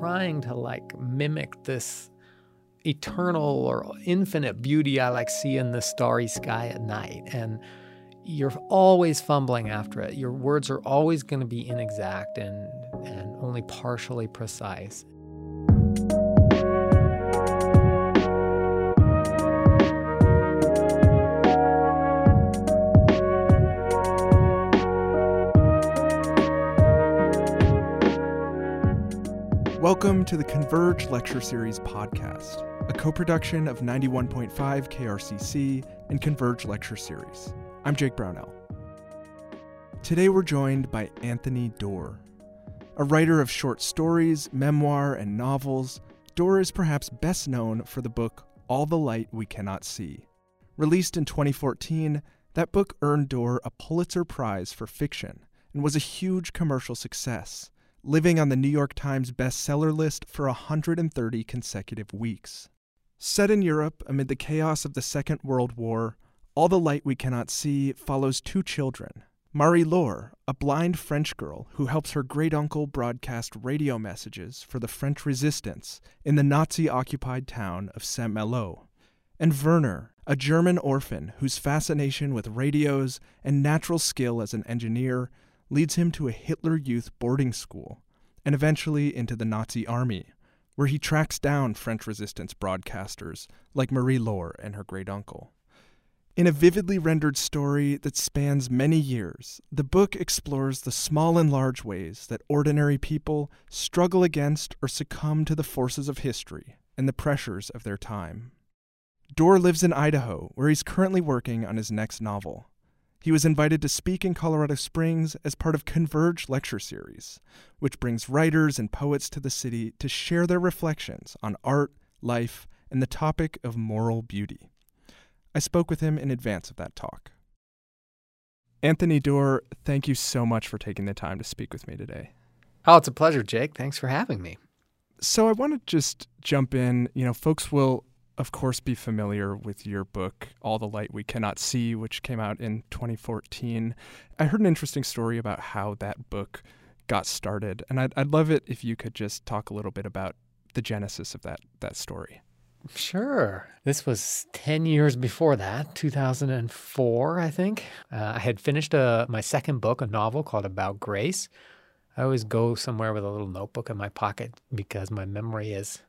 trying to like mimic this eternal or infinite beauty I like see in the starry sky at night. And you're always fumbling after it. Your words are always going to be inexact and, and only partially precise. Welcome to the Converge Lecture Series podcast, a co production of 91.5 KRCC and Converge Lecture Series. I'm Jake Brownell. Today we're joined by Anthony Doerr. A writer of short stories, memoir, and novels, Doerr is perhaps best known for the book All the Light We Cannot See. Released in 2014, that book earned Doerr a Pulitzer Prize for fiction and was a huge commercial success living on the New York Times bestseller list for 130 consecutive weeks. Set in Europe amid the chaos of the Second World War, All the Light We Cannot See follows two children. Marie Laure, a blind French girl who helps her great uncle broadcast radio messages for the French resistance in the Nazi occupied town of Saint Malo, and Werner, a German orphan whose fascination with radios and natural skill as an engineer leads him to a Hitler Youth boarding school and eventually into the Nazi army, where he tracks down French resistance broadcasters like Marie Laure and her great uncle. In a vividly rendered story that spans many years, the book explores the small and large ways that ordinary people struggle against or succumb to the forces of history and the pressures of their time. Doerr lives in Idaho, where he's currently working on his next novel. He was invited to speak in Colorado Springs as part of Converge Lecture Series, which brings writers and poets to the city to share their reflections on art, life, and the topic of moral beauty. I spoke with him in advance of that talk. Anthony Doerr, thank you so much for taking the time to speak with me today. Oh, it's a pleasure, Jake. Thanks for having me. So I want to just jump in. You know, folks will of course, be familiar with your book, All the Light We Cannot See, which came out in 2014. I heard an interesting story about how that book got started, and I'd, I'd love it if you could just talk a little bit about the genesis of that, that story. Sure. This was 10 years before that, 2004, I think. Uh, I had finished a, uh, my second book, a novel called About Grace. I always go somewhere with a little notebook in my pocket because my memory is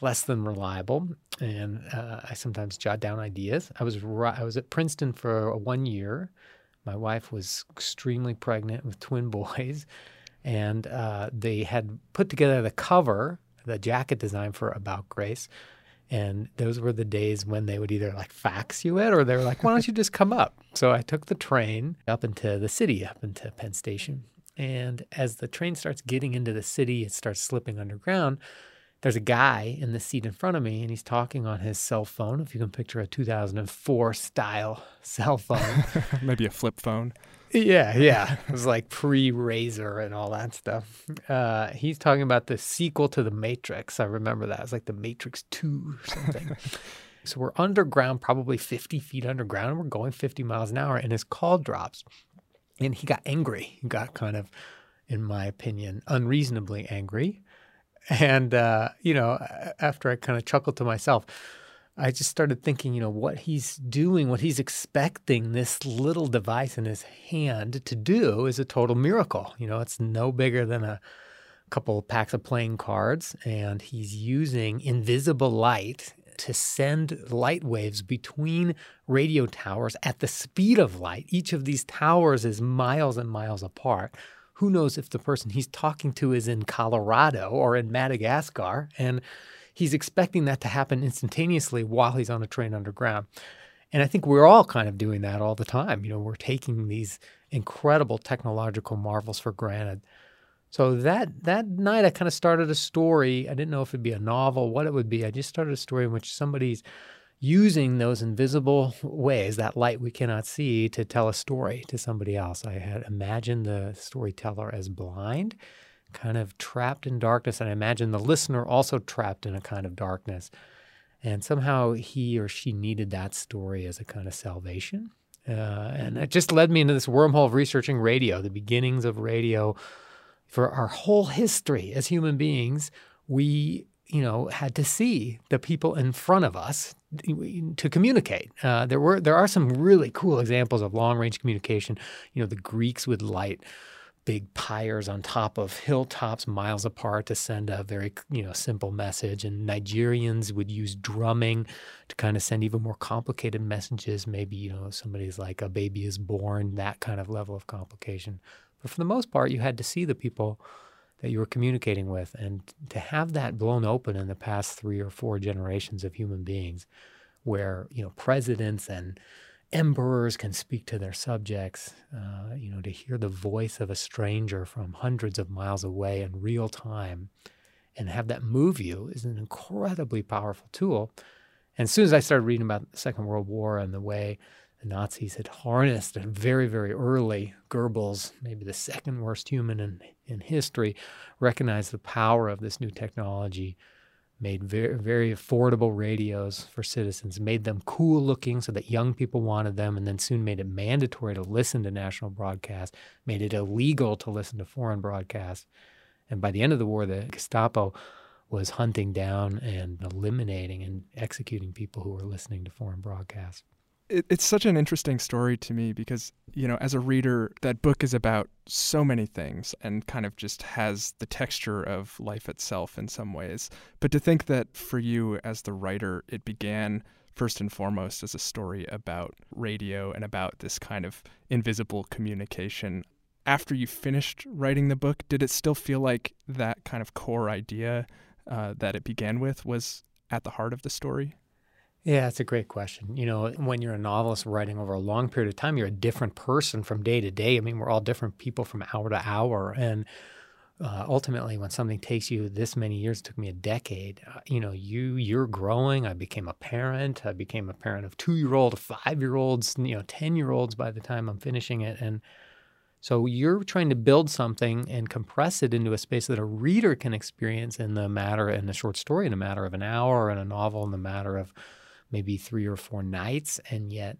less than reliable, and uh, I sometimes jot down ideas. I was I was at Princeton for one year. My wife was extremely pregnant with twin boys, and uh, they had put together the cover, the jacket design for About Grace. And those were the days when they would either like fax you it or they were like, why don't you just come up? So I took the train up into the city, up into Penn Station. And as the train starts getting into the city, it starts slipping underground there's a guy in the seat in front of me and he's talking on his cell phone if you can picture a 2004 style cell phone. Maybe a flip phone. Yeah yeah. It was like pre-Razr and all that stuff. Uh, he's talking about the sequel to the matrix. I remember that. It was like the matrix 2 or something. So we're underground probably 50 feet underground. And we're going 50 miles an hour and his call drops and he got angry. He got kind of in my opinion unreasonably angry and, uh, you know, after I kind of chuckled to myself, I just started thinking, you know, what he's doing, what he's expecting this little device in his hand to do is a total miracle. You know, it's no bigger than a couple of packs of playing cards, and he's using invisible light to send light waves between radio towers at the speed of light. Each of these towers is miles and miles apart who knows if the person he's talking to is in Colorado or in Madagascar, and he's expecting that to happen instantaneously while he's on a train underground. And I think we're all kind of doing that all the time. You know, we're taking these incredible technological marvels for granted. So that that night I kind of started a story. I didn't know if it'd be a novel, what it would be. I just started a story in which somebody's using those invisible ways, that light we cannot see, to tell a story to somebody else. I had imagined the storyteller as blind, kind of trapped in darkness, and I imagined the listener also trapped in a kind of darkness. And somehow he or she needed that story as a kind of salvation. Uh, and it just led me into this wormhole of researching radio, the beginnings of radio for our whole history as human beings we you know had to see the people in front of us to communicate. Uh, there were there are some really cool examples of long range communication. You know, the Greeks would light big pyres on top of hilltops miles apart to send a very you know simple message and Nigerians would use drumming to kind of send even more complicated messages maybe you know somebody's like a baby is born that kind of level of complication but for the most part you had to see the people that you were communicating with and to have that blown open in the past 3 or 4 generations of human beings where you know presidents and emperors can speak to their subjects. Uh, you know, to hear the voice of a stranger from hundreds of miles away in real time and have that move you is an incredibly powerful tool. And as soon as I started reading about the Second World War and the way the Nazis had harnessed very, very early, Goebbels, maybe the second worst human in, in history, recognized the power of this new technology made very, very affordable radios for citizens, made them cool looking so that young people wanted them, and then soon made it mandatory to listen to national broadcasts, made it illegal to listen to foreign broadcasts. And by the end of the war, the Gestapo was hunting down and eliminating and executing people who were listening to foreign broadcasts it, it's such an interesting story to me because you know as a reader that book is about so many things and kind of just has the texture of life itself in some ways. But to think that for you as the writer it began first and foremost as a story about radio and about this kind of invisible communication after you finished writing the book did it still feel like that kind of core idea uh, that it began with was at the heart of the story yeah, that's a great question. You know, when you're a novelist writing over a long period of time, you're a different person from day to day. I mean, we're all different people from hour to hour. And uh, ultimately, when something takes you this many years, it took me a decade. Uh, you know, you you're growing. I became a parent. I became a parent of two year old, five year olds, you know, ten year olds by the time I'm finishing it. And so you're trying to build something and compress it into a space that a reader can experience in the matter in a short story in a matter of an hour, and a novel in the matter of maybe three or four nights, and yet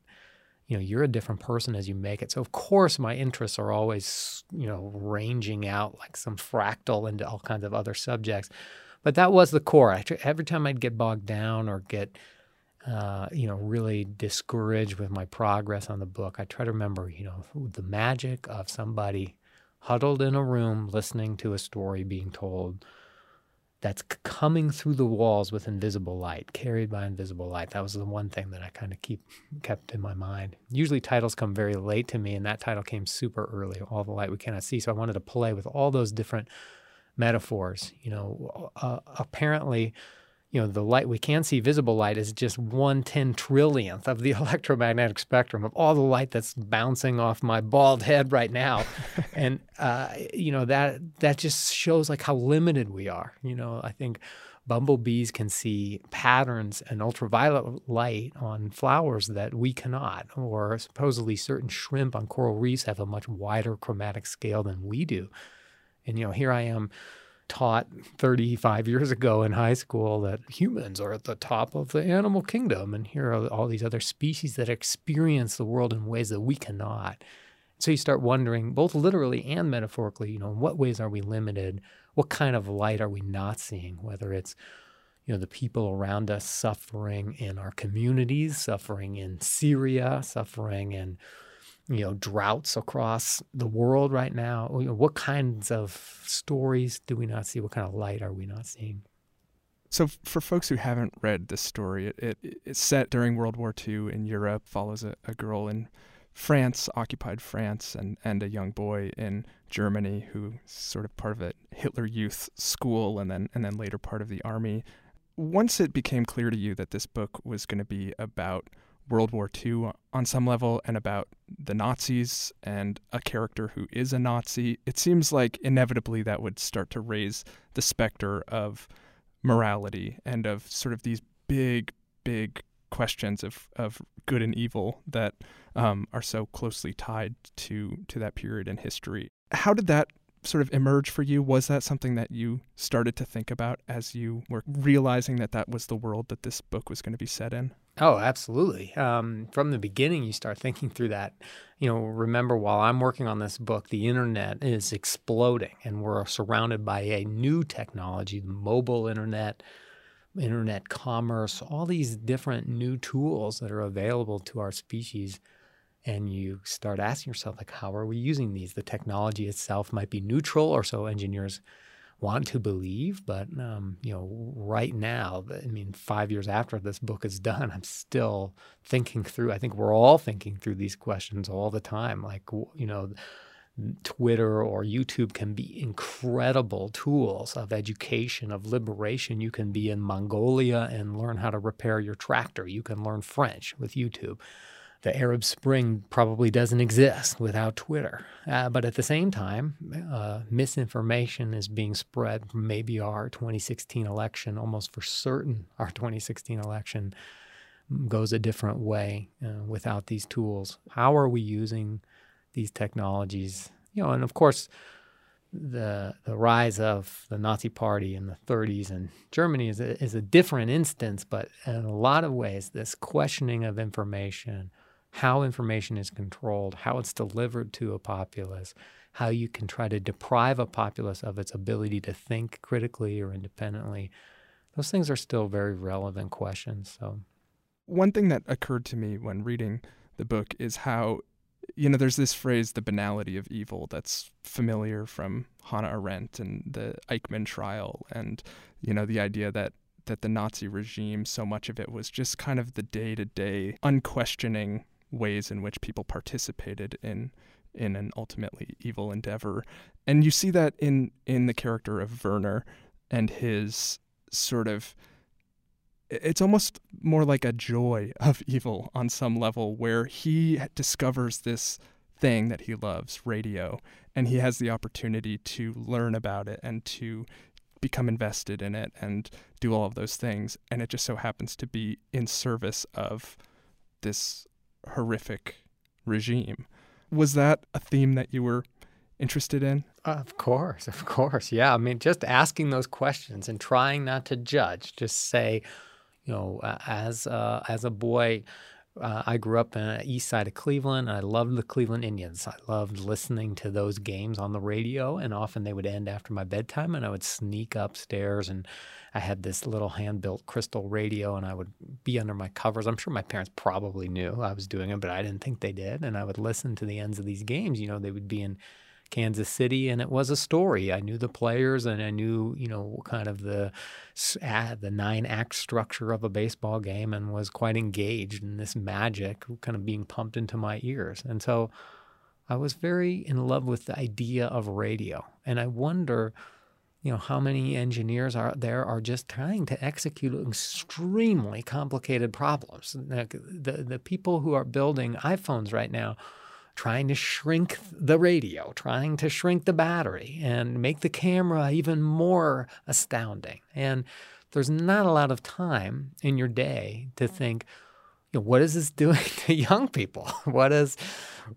you know you're a different person as you make it. So of course my interests are always you know ranging out like some fractal into all kinds of other subjects. But that was the core. I, every time i'd get bogged down or get uh, you know really discouraged with my progress on the book i try to remember you know the magic of somebody huddled in a room listening to a story being told that's coming through the walls with invisible light, carried by invisible light. That was the one thing that I kind of keep kept in my mind. Usually titles come very late to me, and that title came super early. All the light we cannot see. So I wanted to play with all those different metaphors. You know, uh, apparently you know, the light we can see, visible light, is just one ten trillionth of the electromagnetic spectrum of all the light that's bouncing off my bald head right now, and uh, you know that that just shows like how limited we are. You know, I think bumblebees can see patterns and ultraviolet light on flowers that we cannot, or supposedly certain shrimp on coral reefs have a much wider chromatic scale than we do. And you know, here I am taught 35 years ago in high school that humans are at the top of the animal kingdom and here are all these other species that experience the world in ways that we cannot. So you start wondering, both literally and metaphorically, you know, in what ways are we limited? What kind of light are we not seeing? Whether it's, you know, the people around us suffering in our communities, suffering in Syria, suffering in you know droughts across the world right now? What kinds of stories do we not see? What kind of light are we not seeing? So for folks who haven't read this story it, it it's set during world war ii in europe follows a, a girl in france occupied france and, and a young boy in germany who's sort of part of a hitler youth school and then and then later part of the army. Once it became clear to you that this book was going to be about World War II on some level and about the Nazis and a character who is a Nazi, it seems like inevitably that would start to raise the specter of morality and of sort of these big, big questions of, of good and evil that um, are so closely tied to to that period in history. How did that sort of emerge for you? Was that something that you started to think about as you were realizing that that was the world that this book was going to be set in? Oh, absolutely. Um, from the beginning, you start thinking through that. You know, remember while I'm working on this book, the internet is exploding and we're surrounded by a new technology, the mobile internet, internet commerce, all these different new tools that are available to our species. And you start asking yourself, like, how are we using these? The technology itself might be neutral, or so engineers want to believe. But, um, you know, right now, I mean, five years after this book is done, I'm still thinking through, I think we're all thinking through these questions all the time. Like, you know, Twitter or YouTube can be incredible tools of education, of liberation. You can be in Mongolia and learn how to repair your tractor. You can learn French with YouTube. The Arab Spring probably doesn't exist without Twitter. Uh, but at the same time, uh, misinformation is being spread. Maybe our 2016 election, almost for certain, our 2016 election goes a different way uh, without these tools. How are we using these technologies. You know, and of course, the the rise of the Nazi Party in the 30s in Germany is a, is a different instance, but in a lot of ways, this questioning of information, how information is controlled, how it's delivered to a populace, how you can try to deprive a populace of its ability to think critically or independently, those things are still very relevant questions. So, one thing that occurred to me when reading the book is how you know, there's this phrase, the banality of evil, that's familiar from Hannah Arendt and the Eichmann trial, and you know, the idea that that the Nazi regime, so much of it was just kind of the day-to-day, unquestioning ways in which people participated in in an ultimately evil endeavor, and you see that in in the character of Werner and his sort of it's almost more like a joy of evil on some level where he discovers this thing that he loves, radio, and he has the opportunity to learn about it and to become invested in it and do all of those things. And it just so happens to be in service of this horrific regime. Was that a theme that you were interested in? Of course, of course. Yeah. I mean, just asking those questions and trying not to judge, just say, you know, uh, as uh, as a boy, uh, I grew up in the east side of Cleveland. and I loved the Cleveland Indians. I loved listening to those games on the radio, and often they would end after my bedtime, and I would sneak upstairs. And I had this little hand-built crystal radio, and I would be under my covers. I'm sure my parents probably knew I was doing it, but I didn't think they did. And I would listen to the ends of these games. You know, they would be in Kansas City, and it was a story. I knew the players, and I knew you know kind of the the nine act structure of a baseball game, and was quite engaged in this magic kind of being pumped into my ears. And so I was very in love with the idea of radio, and I wonder. You know how many engineers are there are just trying to execute extremely complicated problems. The, the, the people who are building iPhones right now trying to shrink the radio, trying to shrink the battery, and make the camera even more astounding. And there's not a lot of time in your day to think, you know, what is this doing to young people? What is,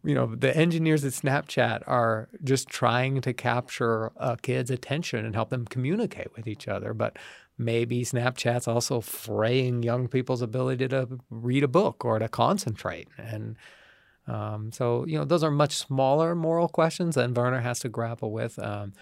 you know, the engineers at Snapchat are just trying to capture a kid's attention and help them communicate with each other. But maybe Snapchat's also fraying young people's ability to read a book or to concentrate. And um, so, you know, those are much smaller moral questions that Werner has to grapple with. Um,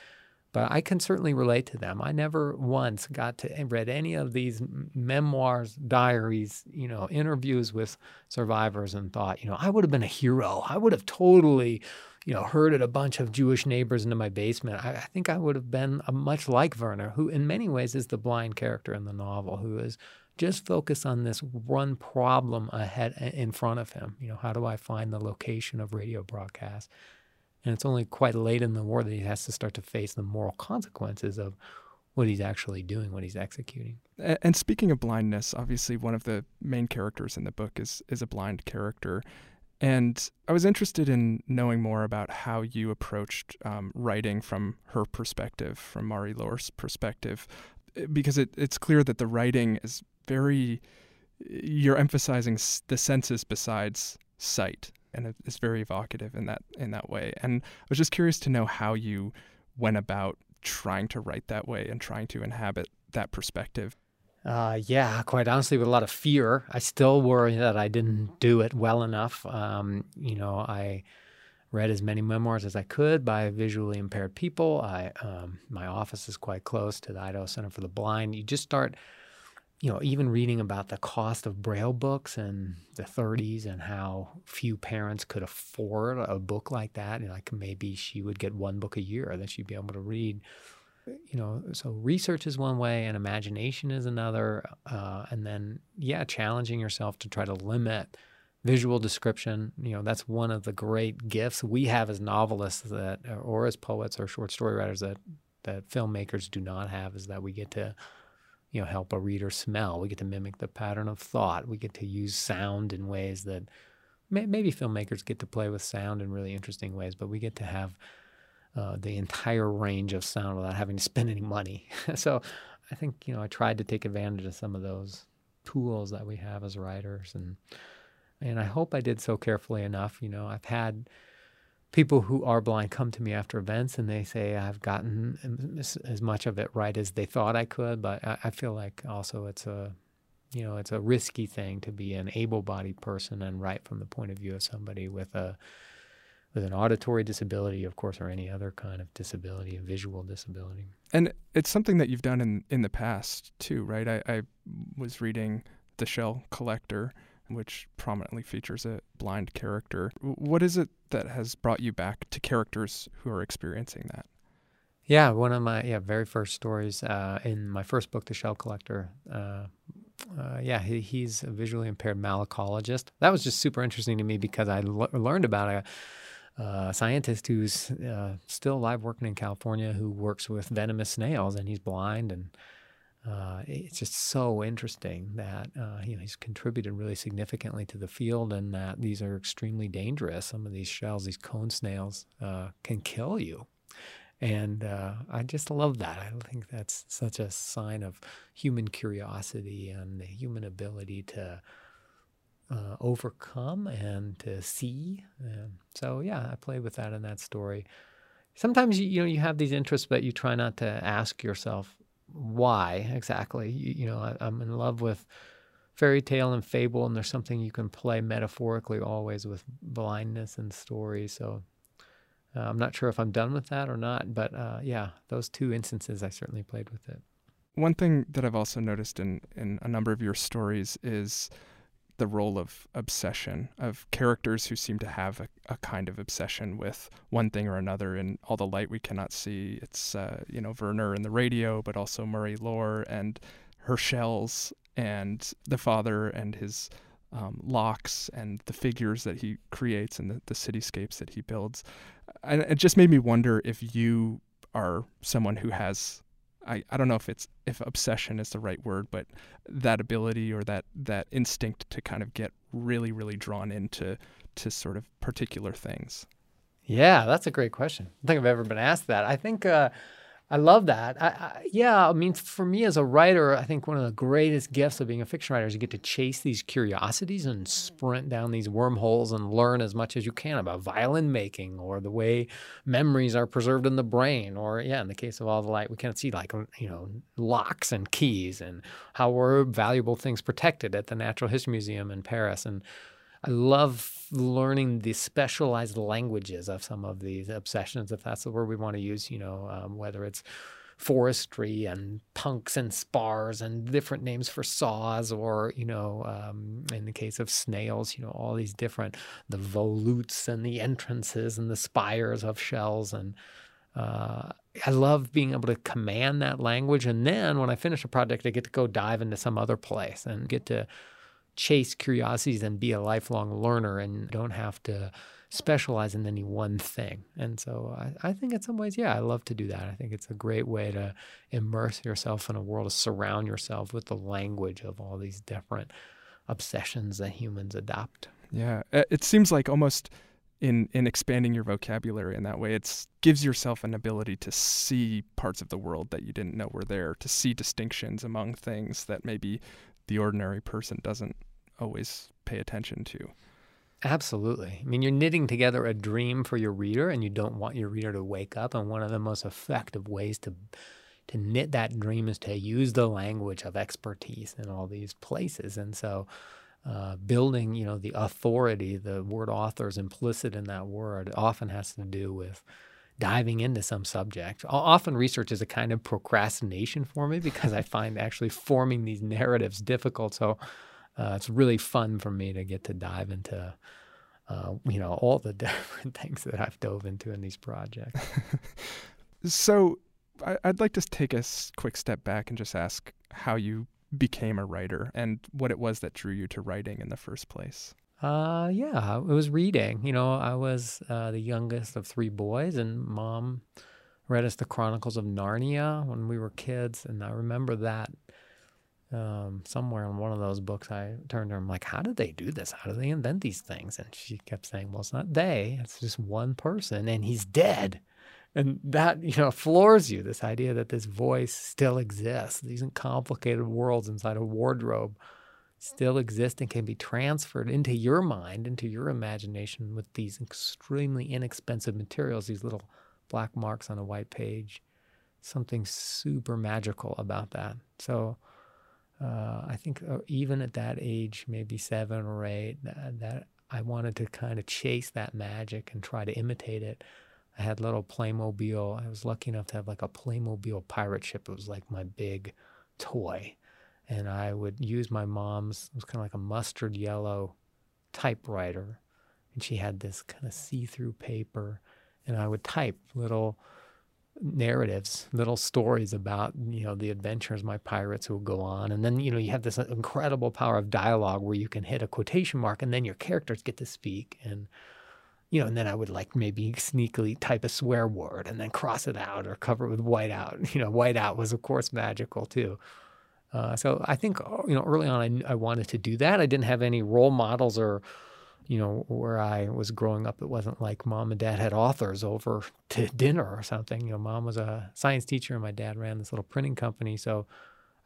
but I can certainly relate to them. I never once got to read any of these memoirs, diaries, you know, interviews with survivors and thought, you know, I would have been a hero. I would have totally, you know, herded a bunch of Jewish neighbors into my basement. I, I think I would have been much like Werner, who in many ways is the blind character in the novel, who is just focus on this one problem ahead in front of him. You know, how do I find the location of radio broadcasts? And it's only quite late in the war that he has to start to face the moral consequences of what he's actually doing, what he's executing. And speaking of blindness, obviously one of the main characters in the book is is a blind character. And I was interested in knowing more about how you approached um, writing from her perspective, from Marie Laure's perspective, because it, it's clear that the writing is very you're emphasizing the senses besides sight and it's very evocative in that in that way and i was just curious to know how you went about trying to write that way and trying to inhabit that perspective Uh, yeah, quite honestly, with a lot of fear. I still worry that I didn't do it well enough. Um, you know, I read as many memoirs as I could by visually impaired people. I um, my office is quite close to the Idaho Center for the Blind. You just start, you know, even reading about the cost of Braille books in the 30s and how few parents could afford a book like that. And like maybe she would get one book a year that she'd be able to read you know, so research is one way and imagination is another. Uh, and then, yeah, challenging yourself to try to limit visual description. You know, that's one of the great gifts we have as novelists that, or as poets or short story writers that, that filmmakers do not have is that we get to, you know, help a reader smell. We get to mimic the pattern of thought. We get to use sound in ways that may, maybe filmmakers get to play with sound in really interesting ways, but we get to have uh, the entire range of sound without having to spend any money. so I think you know I tried to take advantage of some of those tools that we have as writers, and and I hope I did so carefully enough. You know, I've had people who are blind come to me after events and they say I've gotten as much of it right as they thought I could, but I, feel like also it's a you know it's a risky thing to be an able-bodied person and write from the point of view of somebody with a with an auditory disability, of course, or any other kind of disability, a visual disability. And it's something that you've done in, in the past too, right? I, I was reading The Shell Collector, which prominently features a blind character. What is it that has brought you back to characters who are experiencing that? Yeah, one of my yeah very first stories uh, in my first book, The Shell Collector. Uh, uh, yeah, he, he's a visually impaired malacologist. That was just super interesting to me because I learned about a scientist who's uh, still alive working in California who works with venomous snails and he's blind and uh, it's just so interesting that uh, you know he's contributed really significantly to the field and that these are extremely dangerous. Some of these shells, these cone snails, uh, can kill you. And uh, I just love that. I think that's such a sign of human curiosity and the human ability to uh, overcome and to see. And so yeah, I play with that in that story. Sometimes you know you have these interests, but you try not to ask yourself why exactly. You, you know, I, I'm in love with fairy tale and fable, and there's something you can play metaphorically always with blindness and story. So uh, I'm not sure if I'm done with that or not, but uh, yeah, those two instances I certainly played with it. One thing that I've also noticed in in a number of your stories is the role of obsession of characters who seem to have a, a, kind of obsession with one thing or another in all the light we cannot see. It's uh, you know Werner in the radio, but also Marie Laure and her shells and the father and his um, locks and the figures that he creates and the, the cityscapes that he builds. And it just made me wonder if you are someone who has I, I don't know if it's if obsession is the right word, but that ability or that that instinct to kind of get really really drawn into to sort of particular things. Yeah, that's a great question. I don't think I've ever been asked that. I think uh, I love that. I, I, yeah, I mean, for me as a writer, I think one of the greatest gifts of being a fiction writer is you get to chase these curiosities and mm-hmm. sprint down these wormholes and learn as much as you can about violin making or the way memories are preserved in the brain. Or, yeah, in the case of All the Light, we can't see like, mm, you know, locks and keys and how were valuable things protected at the Natural History Museum in Paris. And I love learning the specialized languages of some of these obsessions, if that's the word we want to use, you know, um, whether it's forestry and punks and spars and different names for saws or you know um, in the case of snails you know all these different the volutes and the entrances and the spires of shells and uh, I love being able to command that language. And then when I finish a project I get to go dive into some other place and get to chase curiosities and be a lifelong learner and don't have to specialize in any one thing. And so I, I, think in some ways, yeah, I love to do that. I think it's a great way to immerse yourself in a world, to surround yourself with the language of all these different obsessions that humans adopt. Yeah. Uh, it seems like almost in in expanding your vocabulary in that way it gives yourself an ability to see parts of the world that you didn't know were there to see distinctions among things that maybe the ordinary person doesn't always pay attention to. Absolutely. I mean, you're knitting together a dream for your reader, and you don't want your reader to wake up. And one of the most effective ways to to knit that dream is to use the language of expertise in all these places. And so, uh, building, you know, the authority, the word author is implicit in that word, often has to do with diving into some subject. Often research is a kind of procrastination for me because I find actually forming these narratives difficult. So uh, it's really fun for me to get to dive into, uh, you know, all the different things that I've dove into in these projects. so I, would like to take a quick step back and just ask how you became a writer and what it was that drew you to writing in the first place. Uh, yeah, it was reading. You know, I was uh, the youngest of three boys, and mom read us the Chronicles of Narnia when we were kids, and I remember that um, somewhere in one of those books. I turned to her, and I'm like, "How did they do this? How do they invent these things?" And she kept saying, "Well, it's not they; it's just one person, and he's dead." And that, you know, floors you this idea that this voice still exists. These complicated worlds inside a wardrobe still exist and can be transferred into your mind, into your imagination with these extremely inexpensive materials, these little black marks on a white page. Something super magical about that. So uh, I think uh, even at that age, maybe seven or eight, that, that I wanted to kind of chase that magic and try to imitate it. I had little Playmobil. I was lucky enough to have like a Playmobil pirate ship. It was like my big toy. And I would use my mom's, it was kind of like a mustard yellow typewriter. And she had this kind of see through paper. And I would type little narratives, little stories about, you know, the adventures my pirates would go on. And then, you know, you have this incredible power of dialogue where you can hit a quotation mark and then your characters get to speak. And you know, and then I would like maybe sneakily type a swear word and then cross it out or cover it with white out. You know, white out was of course magical too. Uh, so I think you know early on I, I wanted to do that. I didn't have any role models or you know where I was growing up. It wasn't like mom and dad had authors over to dinner or something. You know, mom was a science teacher and my dad ran this little printing company. So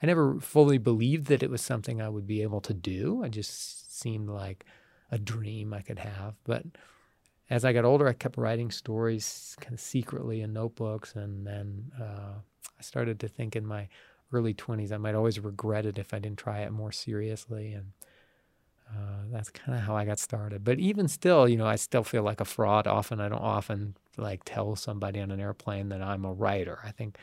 I never fully believed that it was something I would be able to do. I just seemed like a dream I could have, but as I got older, I kept writing stories kind of secretly in notebooks. And then uh, I started to think in my early 20s, I might always regret it if I didn't try it more seriously. And uh, that's kind of how I got started. But even still, you know, I still feel like a fraud. Often, I don't often like tell somebody on an airplane that I'm a writer. I think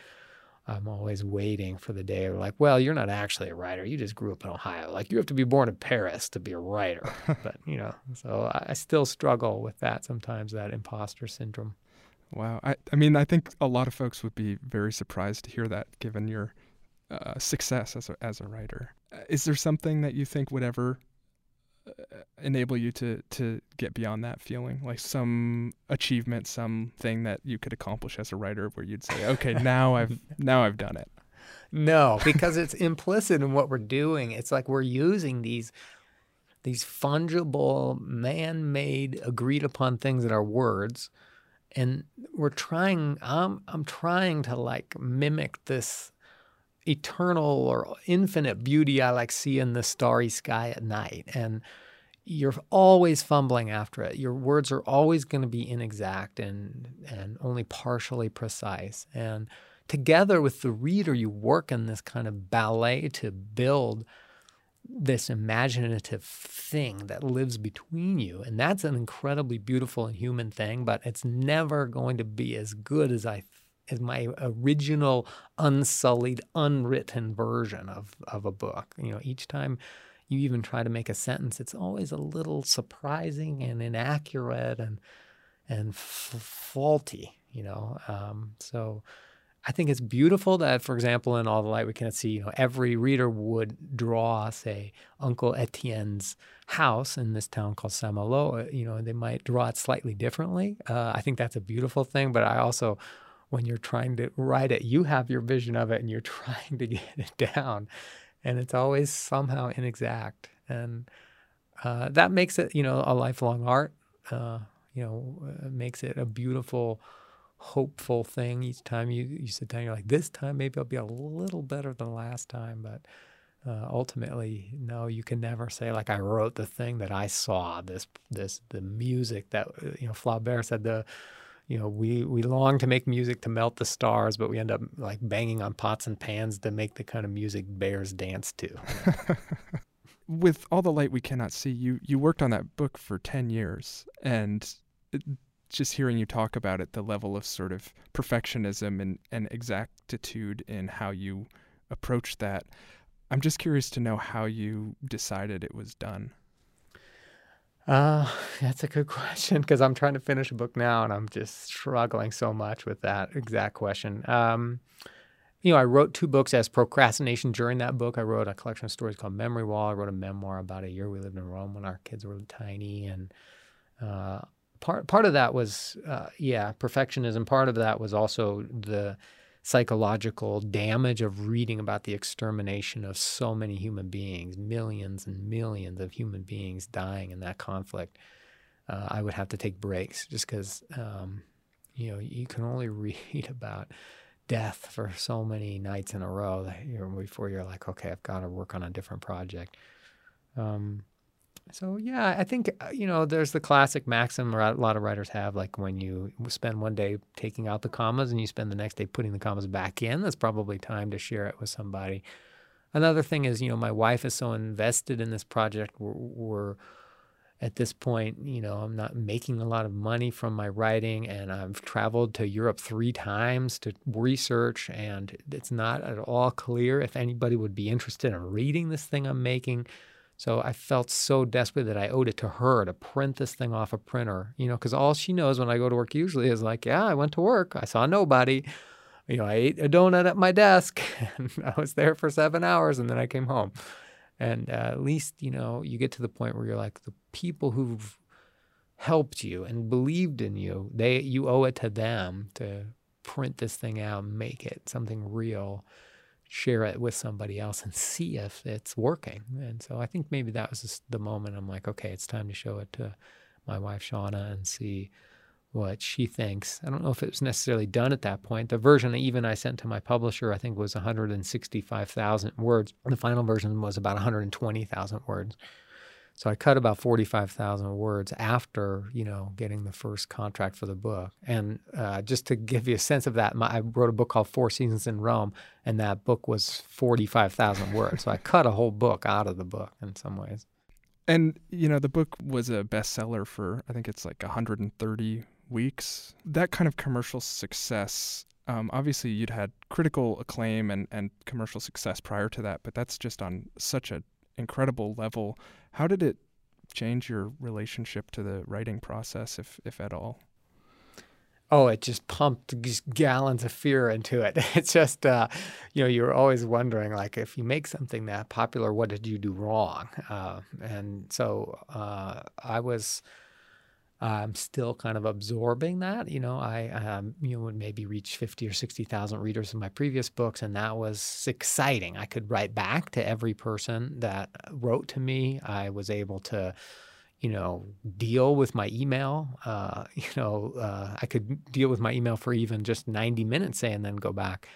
I'm always waiting for the day like, well, you're not actually a writer. You just grew up in Ohio. Like you have to be born in Paris to be a writer. but, you know, so I still struggle with that sometimes, that imposter syndrome. Wow. I, I mean, I think a lot of folks would be very surprised to hear that given your uh, success as a, as a writer. Uh, is there something that you think would ever enable you to to get beyond that feeling? Like some achievement something that you could accomplish as a writer where you'd say okay now i've now i've done it. No because it's implicit in what we're doing. It's like we're using these these fungible man-made agreed upon things that are words and we're trying i'm i'm trying to like mimic this eternal or infinite beauty I like see in the starry sky at night. And you're always fumbling after it. Your words are always going to be inexact and and only partially precise. And together with the reader, you work in this kind of ballet to build this imaginative thing that lives between you. And that's an incredibly beautiful and human thing, but it's never going to be as good as I is my original unsullied, unwritten version of, of a book. You know, each time you even try to make a sentence, it's always a little surprising and inaccurate and and f- faulty. You know, um, so I think it's beautiful that, for example, in All the Light We Cannot See, you know, every reader would draw, say, Uncle Etienne's house in this town called Saint-Malo. You know, they might draw it slightly differently. Uh, I think that's a beautiful thing, but I also when you're trying to write it, you have your vision of it and you're trying to get it down. And it's always somehow inexact. And uh, that makes it, you know, a lifelong art. Uh, you know, uh, makes it a beautiful, hopeful thing. Each time you, you sit down, you're like, this time maybe I'll be a little better than last time. But uh, ultimately, no, you can never say like I wrote the thing that I saw. This, this, the music that uh, you know, Flaubert said the you know, we we long to make music to melt the stars, but we end up like banging on pots and pans to make the kind of music bears dance to. With all the light we cannot see, you you worked on that book for ten years, and it, just hearing you talk about it, the level of sort of perfectionism and, and exactitude in how you approach that, I'm just curious to know how you decided it was done. Uh, that's a good question because I'm trying to finish a book now and I'm just struggling so much with that exact question. Um, you know, I wrote two books as procrastination during that book. I wrote a collection of stories called Memory Wall. I wrote a memoir about a year we lived in Rome when our kids were tiny. And uh, part, part of that was, uh, yeah, perfectionism. Part of that was also the psychological damage of reading about the extermination of so many human beings, millions and millions of human beings dying in that conflict. Uh, I would have to take breaks just because, um, you know, you can only read about death for so many nights in a row you're, before you're like, okay, I've got to work on a different project. Um, so yeah, I think uh, you know there's the classic maxim a lot of writers have, like when you spend one day taking out the commas and you spend the next day putting the commas back in. That's probably time to share it with somebody. Another thing is, you know, my wife is so invested in this project. We're, we're at this point, you know, I'm not making a lot of money from my writing, and I've traveled to Europe three times to research, and it's not at all clear if anybody would be interested in reading this thing I'm making. So I felt so desperate that I owed it to her to print this thing off a printer, you know, because all she knows when I go to work usually is like, yeah, I went to work, I saw nobody, you know, I ate a donut at my desk, and I was there for seven hours, and then I came home. And uh, at least, you know, you get to the point where you're like, the people who've helped you and believed in you, they you owe it to them to print this thing out, make it something real share it with somebody else and see if it's working. And so I think maybe that was just the moment I'm like, okay, it's time to show it to my wife Shauna and see what she thinks. I don't know if it was necessarily done at that point. The version even I sent to my publisher, I think, was 165,000 words. The final version was about 120,000 words. So I cut about 45,000 words after, you know, getting the first contract for the book. And uh, just to give you a sense of that, my, I wrote a book called Four Seasons in Rome, and that book was 45,000 words. so I cut a whole book out of the book in some ways. And, you know, the book was a bestseller for, I think it's like 130 weeks. That kind of commercial success um, obviously you'd had critical acclaim and, and commercial success prior to that, but that's just on such an incredible level. How did it change your relationship to the writing process, if if at all? Oh, it just pumped just gallons of fear into it. It's just, uh, you know, you're always wondering, like, if you make something that popular, what did you do wrong? Uh, and so uh, I was I'm still kind of absorbing that. You know, I um, you know would maybe reach fifty or sixty thousand readers in my previous books, and that was exciting. I could write back to every person that wrote to me. I was able to, you know, deal with my email. Uh, you know, uh, I could deal with my email for even just ninety minutes, say, and then go back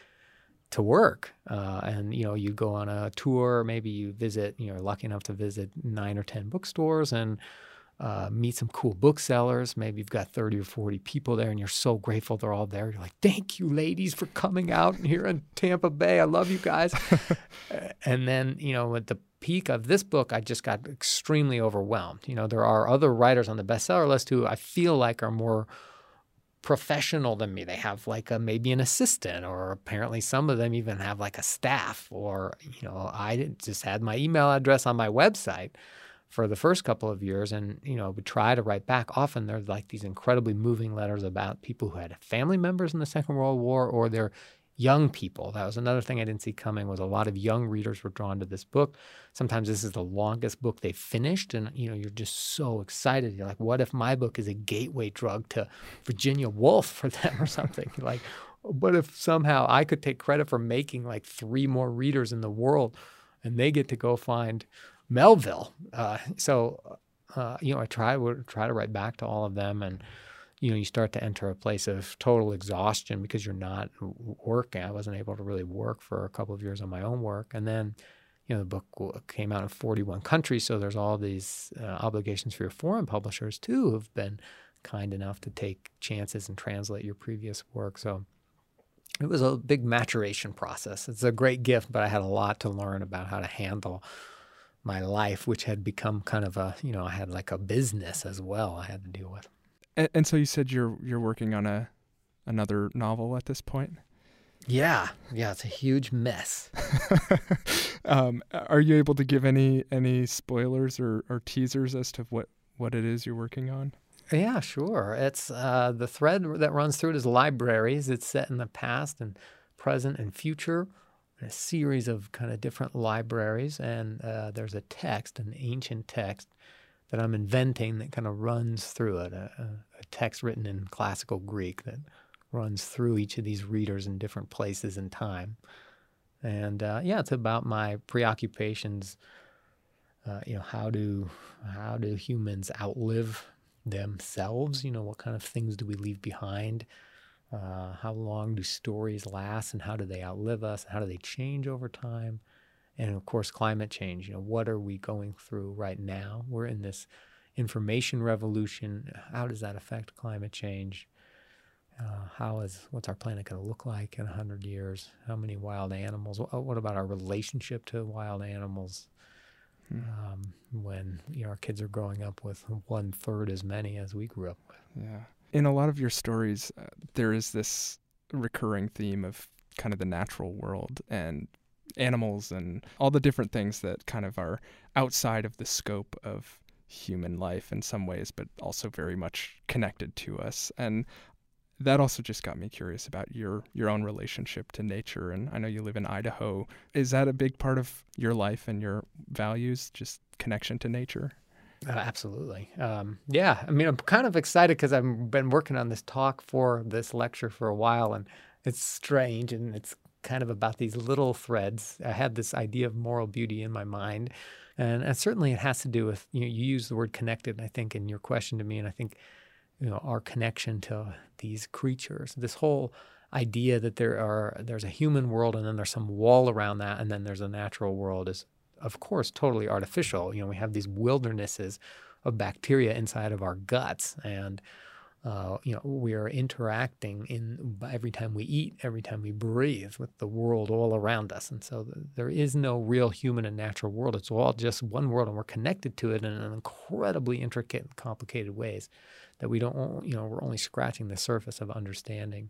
to work. Uh, and you know, you go on a tour. Maybe you visit. You know, lucky enough to visit nine or ten bookstores and uh, meet some cool booksellers. Maybe you've got 30 or 40 people there and you're so grateful they're all there. You're like, thank you, ladies, for coming out here in Tampa Bay. I love you guys. and then, you know, at the peak of this book, I just got extremely overwhelmed. You know, there are other writers on the bestseller list who I feel like are more professional than me. They have like a maybe an assistant, or apparently some of them even have like a staff. Or you know, I just had my email address on my website for the first couple of years and you know would try to write back. Often they're like these incredibly moving letters about people who had family members in the second world war or their young people. That was another thing i didn't see coming was a lot of young readers were drawn to this book. Sometimes this is the longest book they finished and you know you're just so excited. You're like what if my book is a gateway drug to virginia woolf for them or something? Like what if somehow i could take credit for making like three more readers in the world and they get to go find Melville. Uh, so, uh, you know, I try try to write back to all of them, and you know, you start to enter a place of total exhaustion because you're not working. I wasn't able to really work for a couple of years on my own work, and then. You know, the book came out in 41 countries, so there's all these uh, obligations for your foreign publishers too, who've been kind enough to take chances and translate your previous work. So it was a big maturation process. It's a great gift, but I had a lot to learn about how to handle my life, which had become kind of a, you know, I had like a business as well I had to deal with. And, and so you said you're you're working on a another novel at this point. Yeah, yeah, it's a huge mess. um, are you able to give any any spoilers or, or teasers as to what what it is you're working on? Yeah, sure. It's uh, the thread that runs through it is libraries. It's set in the past and present and future, a series of kind of different libraries. And uh, there's a text, an ancient text that I'm inventing that kind of runs through it, a, a text written in classical Greek that runs through each of these readers in different places and time. And uh, yeah, it's about my preoccupations. Uh, you know, how do how do humans outlive themselves. You know, what kind of things do we leave behind? Uh, how long do stories last and how do they outlive us? And How do they change over time? And of course, climate change. You know, what are we going through right now? We're in this information revolution. How does that affect climate change? Uh, how is what's our planet going to look like in 100 years? How many wild animals? What about our relationship to wild animals? um, when you know, our kids are growing up with one third as many as we grew up with. Yeah. In a lot of your stories, uh, there is this recurring theme of kind of the natural world and animals and all the different things that kind of are outside of the scope of human life in some ways, but also very much connected to us. And that also just got me curious about your your own relationship to nature and I know you live in Idaho. Is that a big part of your life and your values just connection to nature? Uh, absolutely. Um, yeah. I mean, I'm kind of excited because I've been working on this talk for this lecture for a while, and it's strange and it's kind of about these little threads. I had this idea of moral beauty in my mind, and, and certainly it has to do with you know you use the word connected. I think in your question to me, and I think you know our connection to these creatures. This whole idea that there are there's a human world and then there's some wall around that and then there's a natural world is of course totally artificial. You know, we have these wildernesses of bacteria inside of our guts and uh, you know, we are interacting in every time we eat, every time we breathe with the world all around us. And so there is no real human and natural world. It's all just one world, and we're connected to it in an incredibly intricate and complicated ways that we don't, you know, we're only scratching the surface of understanding.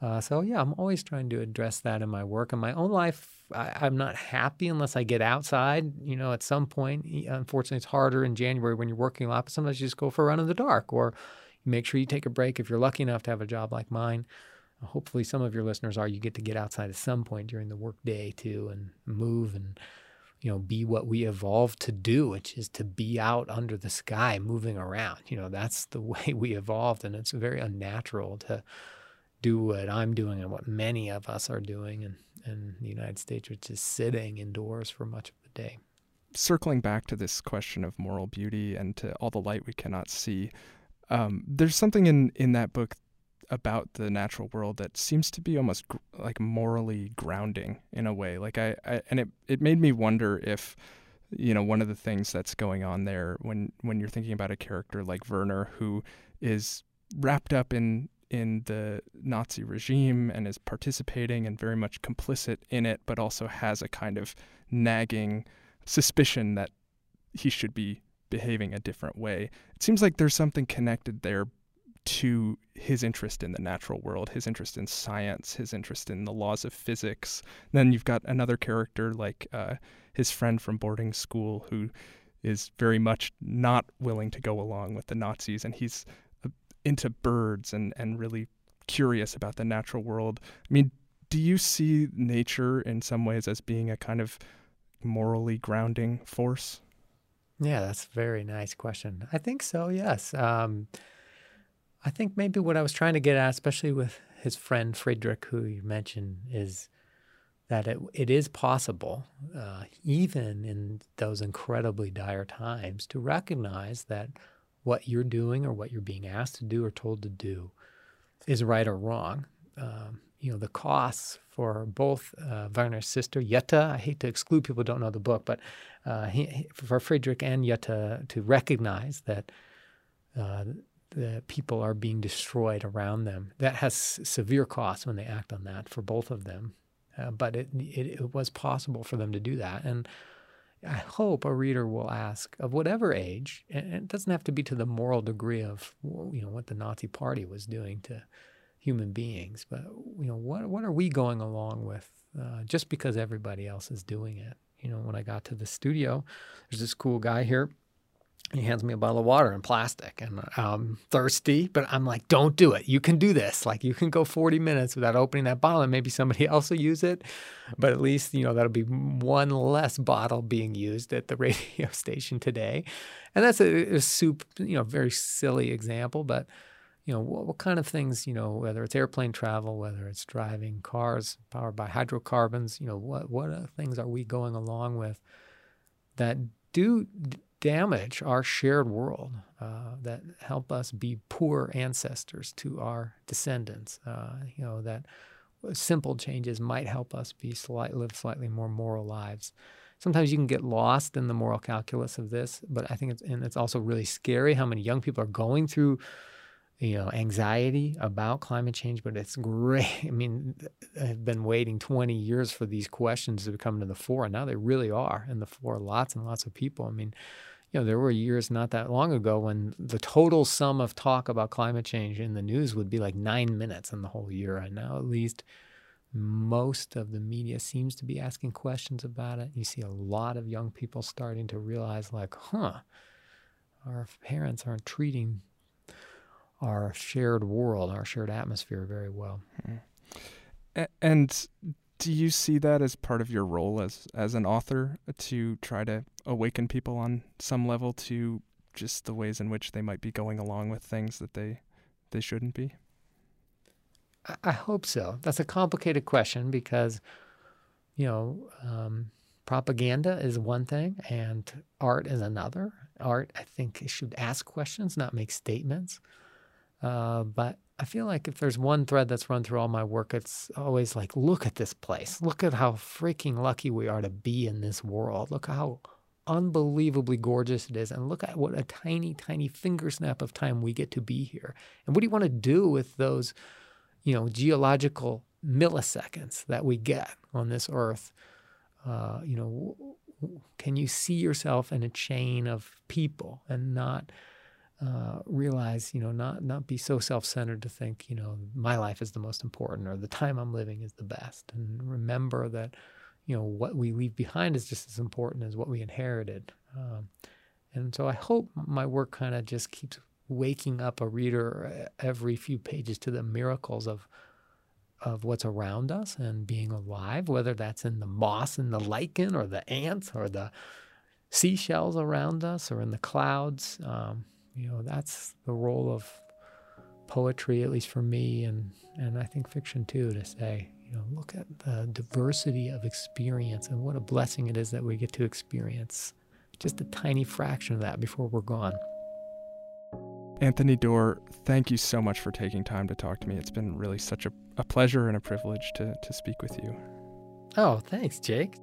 Uh, so yeah, I'm always trying to address that in my work. In my own life, I, am not happy unless I get outside. You know, at some point, unfortunately, it's harder in January when you're working a lot. But sometimes you just go for a run in the dark, or Make sure you take a break if you're lucky enough to have a job like mine. Hopefully, some of your listeners are. You get to get outside at some point during the workday too, and move and you know be what we evolved to do, which is to be out under the sky, moving around. You know, that's the way we evolved, and it's very unnatural to do what I'm doing and what many of us are doing in, in the United States, which is sitting indoors for much of the day. Circling back to this question of moral beauty and to all the light we cannot see, um, there's something in in that book about the natural world that seems to be almost gr- like morally grounding in a way. Like I, I, and it it made me wonder if you know one of the things that's going on there when when you're thinking about a character like Werner who is wrapped up in in the Nazi regime and is participating and very much complicit in it, but also has a kind of nagging suspicion that he should be behaving a different way. It seems like there's something connected there to his interest in the natural world, his interest in science, his interest in the laws of physics. then you've got another character like uh, his friend from boarding school who is very much not willing to go along with the Nazis, and he's into birds and, and really curious about the natural world. I mean, do you see nature in some ways as being a kind of morally grounding force? Yeah, that's a very nice question. I think so, yes. Um, I think maybe what I was trying to get at, especially with his friend Friedrich, who you mentioned, is that it, it is possible, uh, even in those incredibly dire times, to recognize that what you're doing or what you're being asked to do or told to do is right or wrong. Um, you know, the costs for both uh, Werner's sister, Jutta, I hate to exclude people who don't know the book, but uh, he, for Friedrich and Jutta to recognize that uh, the people are being destroyed around them. That has severe costs when they act on that for both of them. Uh, but it, it, it was possible for them to do that, and I hope a reader will ask of whatever age, and it doesn't have to be to the moral degree of you know what the Nazi Party was doing to human beings, but you know what what are we going along with uh, just because everybody else is doing it? You know, when I got to the studio, there's this cool guy here he hands me a bottle of water in plastic and I'm thirsty, but I'm like, don't do it. You can do this. Like you can go 40 minutes without opening that bottle and maybe somebody else will use it. But at least, you know, that'll be one less bottle being used at the radio station today. And that's a, a soup, you know, very silly example, but you know, what, what kind of things, you know, whether it's airplane travel, whether it's driving cars powered by hydrocarbons, you know, what, what uh, things are we going along with that do damage our shared world, uh, that help us be poor ancestors to our descendants. Uh, you know that simple changes might help us be slight, live slightly more moral lives. Sometimes you can get lost in the moral calculus of this, but I think it's and it's also really scary how many young people are going through you know, anxiety about climate change, but it's great. I mean, I've been waiting 20 years for these questions to come to the fore, and now they really are in the fore. Lots and lots of people. I mean, you know, there were years not that long ago when the total sum of talk about climate change in the news would be like nine minutes in the whole year. And now, at least, most of the media seems to be asking questions about it. You see a lot of young people starting to realize, like, huh, our parents aren't treating our shared world, our shared atmosphere very well. Mm-hmm. And do you see that as part of your role as as an author to try to awaken people on some level to just the ways in which they might be going along with things that they they shouldn't be? I hope so. That's a complicated question because, you know, um, propaganda is one thing and art is another. Art, I think, should ask questions, not make statements. Uh, but I feel like if there's one thread that's run through all my work, it's always like, look at this place. Look at how freaking lucky we are to be in this world. Look how unbelievably gorgeous it is. And look at what a tiny, tiny finger snap of time we get to be here. And what do you want to do with those, you know, geological milliseconds that we get on this earth? Uh, you know, can you see yourself in a chain of people and not uh, realize, you know, not not be so self-centered to think, you know, my life is the most important or the time I'm living is the best, and remember that, you know, what we leave behind is just as important as what we inherited. Um, and so I hope my work kind of just keeps waking up a reader every few pages to the miracles of of what's around us and being alive, whether that's in the moss and the lichen or the ants or the seashells around us or in the clouds. Um, you know, that's the role of poetry, at least for me, and, and I think fiction too, to say, you know, look at the diversity of experience and what a blessing it is that we get to experience just a tiny fraction of that before we're gone. Anthony Doerr, thank you so much for taking time to talk to me. It's been really such a, a pleasure and a privilege to, to speak with you. Oh, thanks, Jake.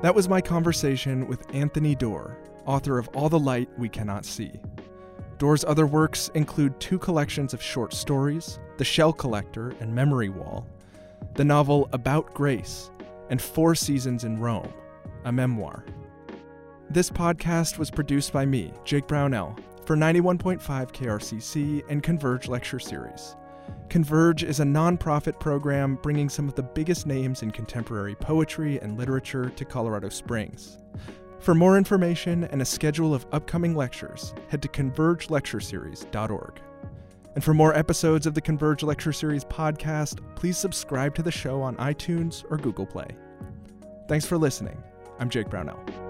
That was my conversation with Anthony Doerr, author of All the Light We Cannot See. Doerr's other works include two collections of short stories, The Shell Collector and Memory Wall, the novel About Grace, and Four Seasons in Rome, a memoir. This podcast was produced by me, Jake Brownell, for 91.5 KRCC and Converge Lecture Series. Converge is a nonprofit program bringing some of the biggest names in contemporary poetry and literature to Colorado Springs. For more information and a schedule of upcoming lectures, head to convergelectureseries.org. And for more episodes of the Converge Lecture Series podcast, please subscribe to the show on iTunes or Google Play. Thanks for listening. I'm Jake Brownell.